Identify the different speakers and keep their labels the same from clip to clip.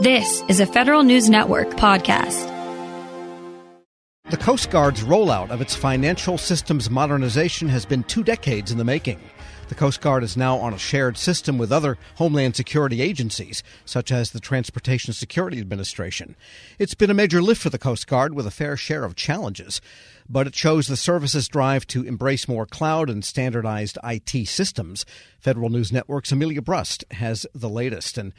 Speaker 1: This is a Federal News Network podcast.
Speaker 2: The Coast Guard's rollout of its financial systems modernization has been two decades in the making. The Coast Guard is now on a shared system with other Homeland Security agencies, such as the Transportation Security Administration. It's been a major lift for the Coast Guard with a fair share of challenges, but it shows the service's drive to embrace more cloud and standardized IT systems. Federal News Network's Amelia Brust has the latest. And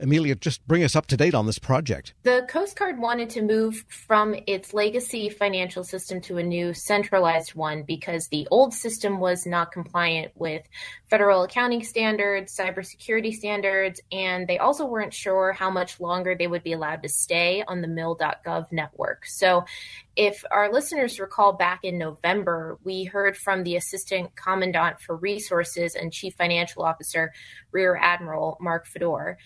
Speaker 2: Amelia, just bring us up to date on this project.
Speaker 3: The Coast Guard wanted to move from its legacy financial system to a new centralized one because the old system was not compliant with federal accounting standards, cybersecurity standards, and they also weren't sure how much longer they would be allowed to stay on the mil.gov network. So, if our listeners recall back in November, we heard from the Assistant Commandant for Resources and Chief Financial Officer, Rear Admiral Mark Fedor.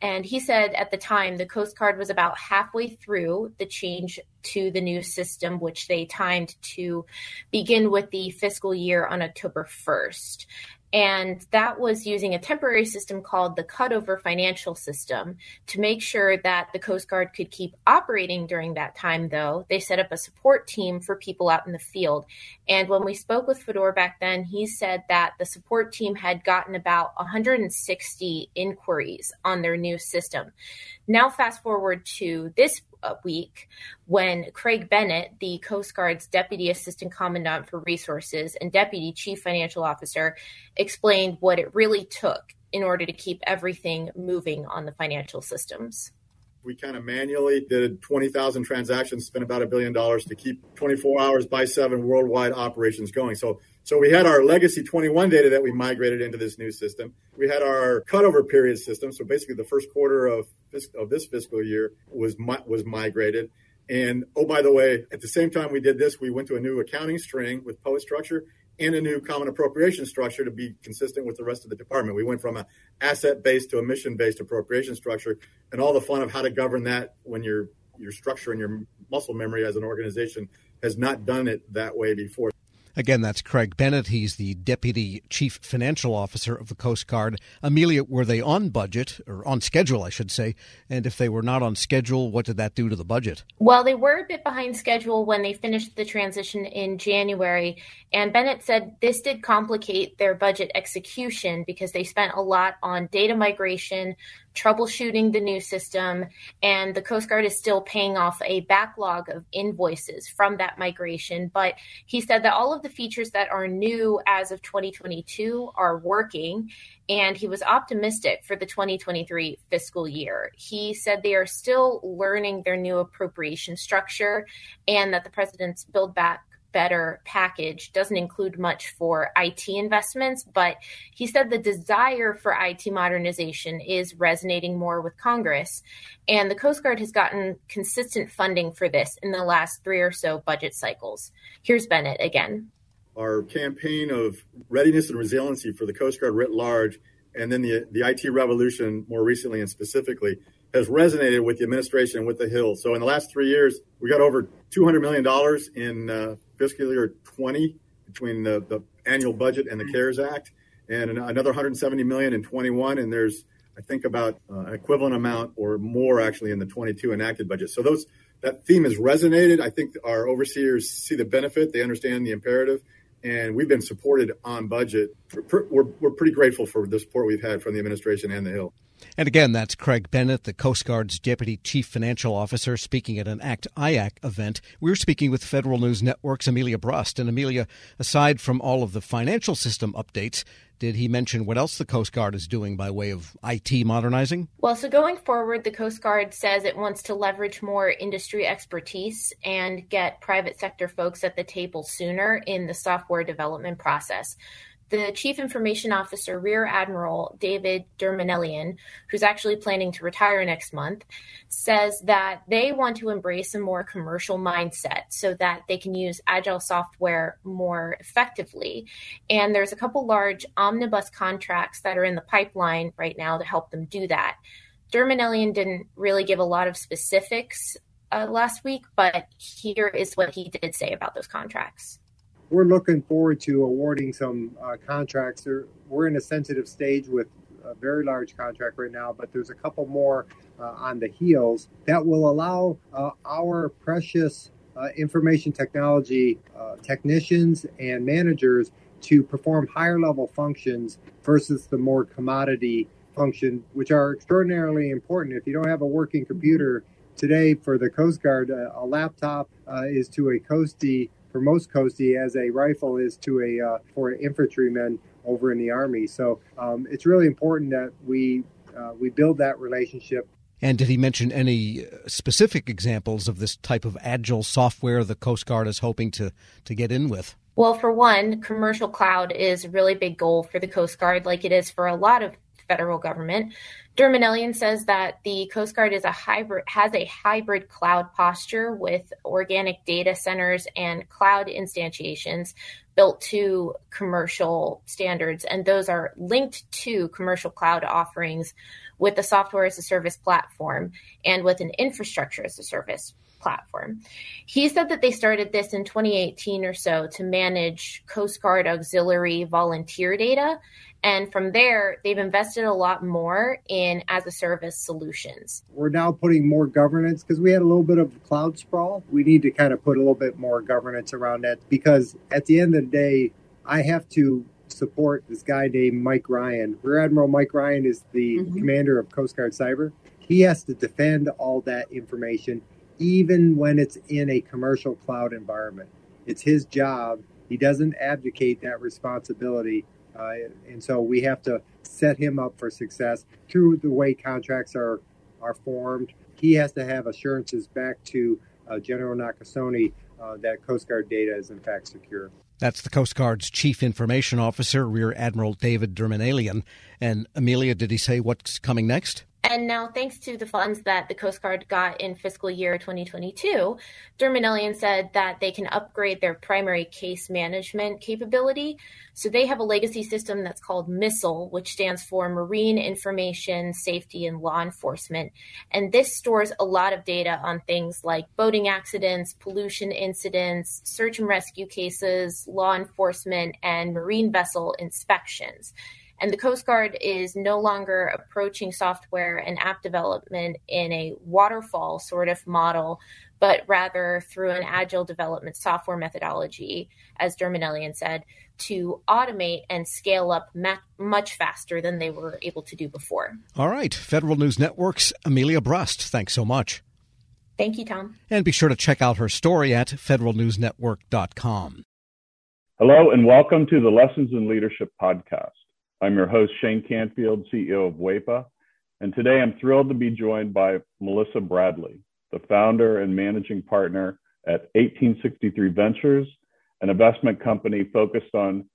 Speaker 3: And he said at the time the Coast Guard was about halfway through the change to the new system, which they timed to begin with the fiscal year on October 1st. And that was using a temporary system called the cutover financial system to make sure that the Coast Guard could keep operating during that time, though. They set up a support team for people out in the field. And when we spoke with Fedor back then, he said that the support team had gotten about 160 inquiries on their new system. Now, fast forward to this week when Craig Bennett, the Coast Guard's Deputy Assistant Commandant for Resources and Deputy Chief Financial Officer, explained what it really took in order to keep everything moving on the financial systems.
Speaker 4: We kind of manually did 20,000 transactions, spent about a billion dollars to keep 24 hours by seven worldwide operations going. So so we had our legacy 21 data that we migrated into this new system. We had our cutover period system. So basically the first quarter of this, of this fiscal year was, was migrated. And oh, by the way, at the same time we did this, we went to a new accounting string with POET structure and a new common appropriation structure to be consistent with the rest of the department. We went from an asset based to a mission based appropriation structure and all the fun of how to govern that when your your structure and your muscle memory as an organization has not done it that way before.
Speaker 2: Again, that's Craig Bennett. He's the Deputy Chief Financial Officer of the Coast Guard. Amelia, were they on budget, or on schedule, I should say? And if they were not on schedule, what did that do to the budget?
Speaker 3: Well, they were a bit behind schedule when they finished the transition in January. And Bennett said this did complicate their budget execution because they spent a lot on data migration, troubleshooting the new system, and the Coast Guard is still paying off a backlog of invoices from that migration. But he said that all of the features that are new as of 2022 are working, and he was optimistic for the 2023 fiscal year. He said they are still learning their new appropriation structure and that the president's Build Back better package doesn't include much for IT investments, but he said the desire for IT modernization is resonating more with Congress. And the Coast Guard has gotten consistent funding for this in the last three or so budget cycles. Here's Bennett again.
Speaker 4: Our campaign of readiness and resiliency for the Coast Guard writ large, and then the, the IT revolution more recently and specifically, has resonated with the administration and with the Hill. So in the last three years, we got over $200 million in uh, fiscal year 20 between the, the annual budget and the CARES Act, and another 170 million in 21. And there's, I think, about uh, equivalent amount or more actually in the 22 enacted budget. So those that theme has resonated. I think our overseers see the benefit, they understand the imperative, and we've been supported on budget. We're, we're, we're pretty grateful for the support we've had from the administration and the Hill.
Speaker 2: And again, that's Craig Bennett, the Coast Guard's Deputy Chief Financial Officer, speaking at an ACT IAC event. We're speaking with Federal News Network's Amelia Brust. And Amelia, aside from all of the financial system updates, did he mention what else the Coast Guard is doing by way of IT modernizing?
Speaker 3: Well, so going forward, the Coast Guard says it wants to leverage more industry expertise and get private sector folks at the table sooner in the software development process the Chief Information Officer, Rear Admiral David Dermanelian, who's actually planning to retire next month, says that they want to embrace a more commercial mindset so that they can use agile software more effectively. And there's a couple large omnibus contracts that are in the pipeline right now to help them do that. Dermanelian didn't really give a lot of specifics uh, last week, but here is what he did say about those contracts
Speaker 5: we're looking forward to awarding some uh, contracts. we're in a sensitive stage with a very large contract right now, but there's a couple more uh, on the heels that will allow uh, our precious uh, information technology uh, technicians and managers to perform higher level functions versus the more commodity function, which are extraordinarily important. If you don't have a working computer today for the Coast Guard, a laptop uh, is to a coastie for most coastie as a rifle is to a uh, for infantrymen over in the army. So um, it's really important that we uh, we build that relationship
Speaker 2: and did he mention any specific examples of this type of agile software the Coast Guard is hoping to, to get in with?
Speaker 3: Well, for one, commercial cloud is a really big goal for the Coast Guard, like it is for a lot of federal government. Dermanelian says that the Coast Guard is a hybrid has a hybrid cloud posture with organic data centers and cloud instantiations built to commercial standards, and those are linked to commercial cloud offerings with the software as a service platform and with an infrastructure as a service platform. He said that they started this in 2018 or so to manage Coast Guard auxiliary volunteer data. And from there, they've invested a lot more in as a service solutions.
Speaker 5: We're now putting more governance because we had a little bit of cloud sprawl. We need to kind of put a little bit more governance around that because at the end of the day, I have to support this guy named Mike Ryan. Rear Admiral Mike Ryan is the mm-hmm. commander of Coast Guard Cyber. He has to defend all that information, even when it's in a commercial cloud environment. It's his job. He doesn't abdicate that responsibility. Uh, and so we have to set him up for success through the way contracts are, are formed. He has to have assurances back to uh, General Nakasone uh, that Coast Guard data is in fact secure.
Speaker 2: That's the Coast Guard's Chief Information Officer, Rear Admiral David Dermanelian. And Amelia, did he say what's coming next?
Speaker 3: And now, thanks to the funds that the Coast Guard got in fiscal year 2022, Dermanelian said that they can upgrade their primary case management capability. So they have a legacy system that's called MISLE, which stands for Marine Information Safety and Law Enforcement. And this stores a lot of data on things like boating accidents, pollution incidents, search and rescue cases, law enforcement, and marine vessel inspections. And the Coast Guard is no longer approaching software and app development in a waterfall sort of model, but rather through an agile development software methodology, as Dermanelian said, to automate and scale up ma- much faster than they were able to do before.
Speaker 2: All right. Federal News Network's Amelia Brust, thanks so much.
Speaker 3: Thank you, Tom.
Speaker 2: And be sure to check out her story at federalnewsnetwork.com.
Speaker 6: Hello, and welcome to the Lessons in Leadership podcast. I'm your host, Shane Canfield, CEO of WEPA, and today I'm thrilled to be joined by Melissa Bradley, the founder and managing partner at 1863 Ventures, an investment company focused on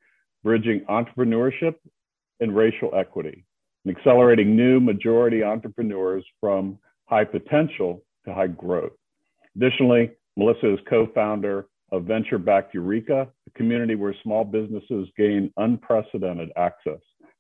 Speaker 6: bridging entrepreneurship and racial equity and accelerating new majority entrepreneurs from high potential to high growth. Additionally, Melissa is co founder of Venture Backed Ureeka, a community where small businesses gain unprecedented access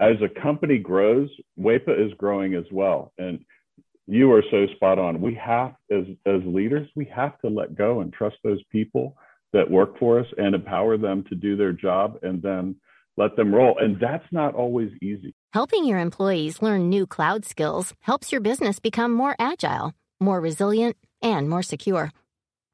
Speaker 6: as a company grows, WEPA is growing as well. And you are so spot on. We have, as, as leaders, we have to let go and trust those people that work for us and empower them to do their job and then let them roll. And that's not always easy.
Speaker 7: Helping your employees learn new cloud skills helps your business become more agile, more resilient, and more secure.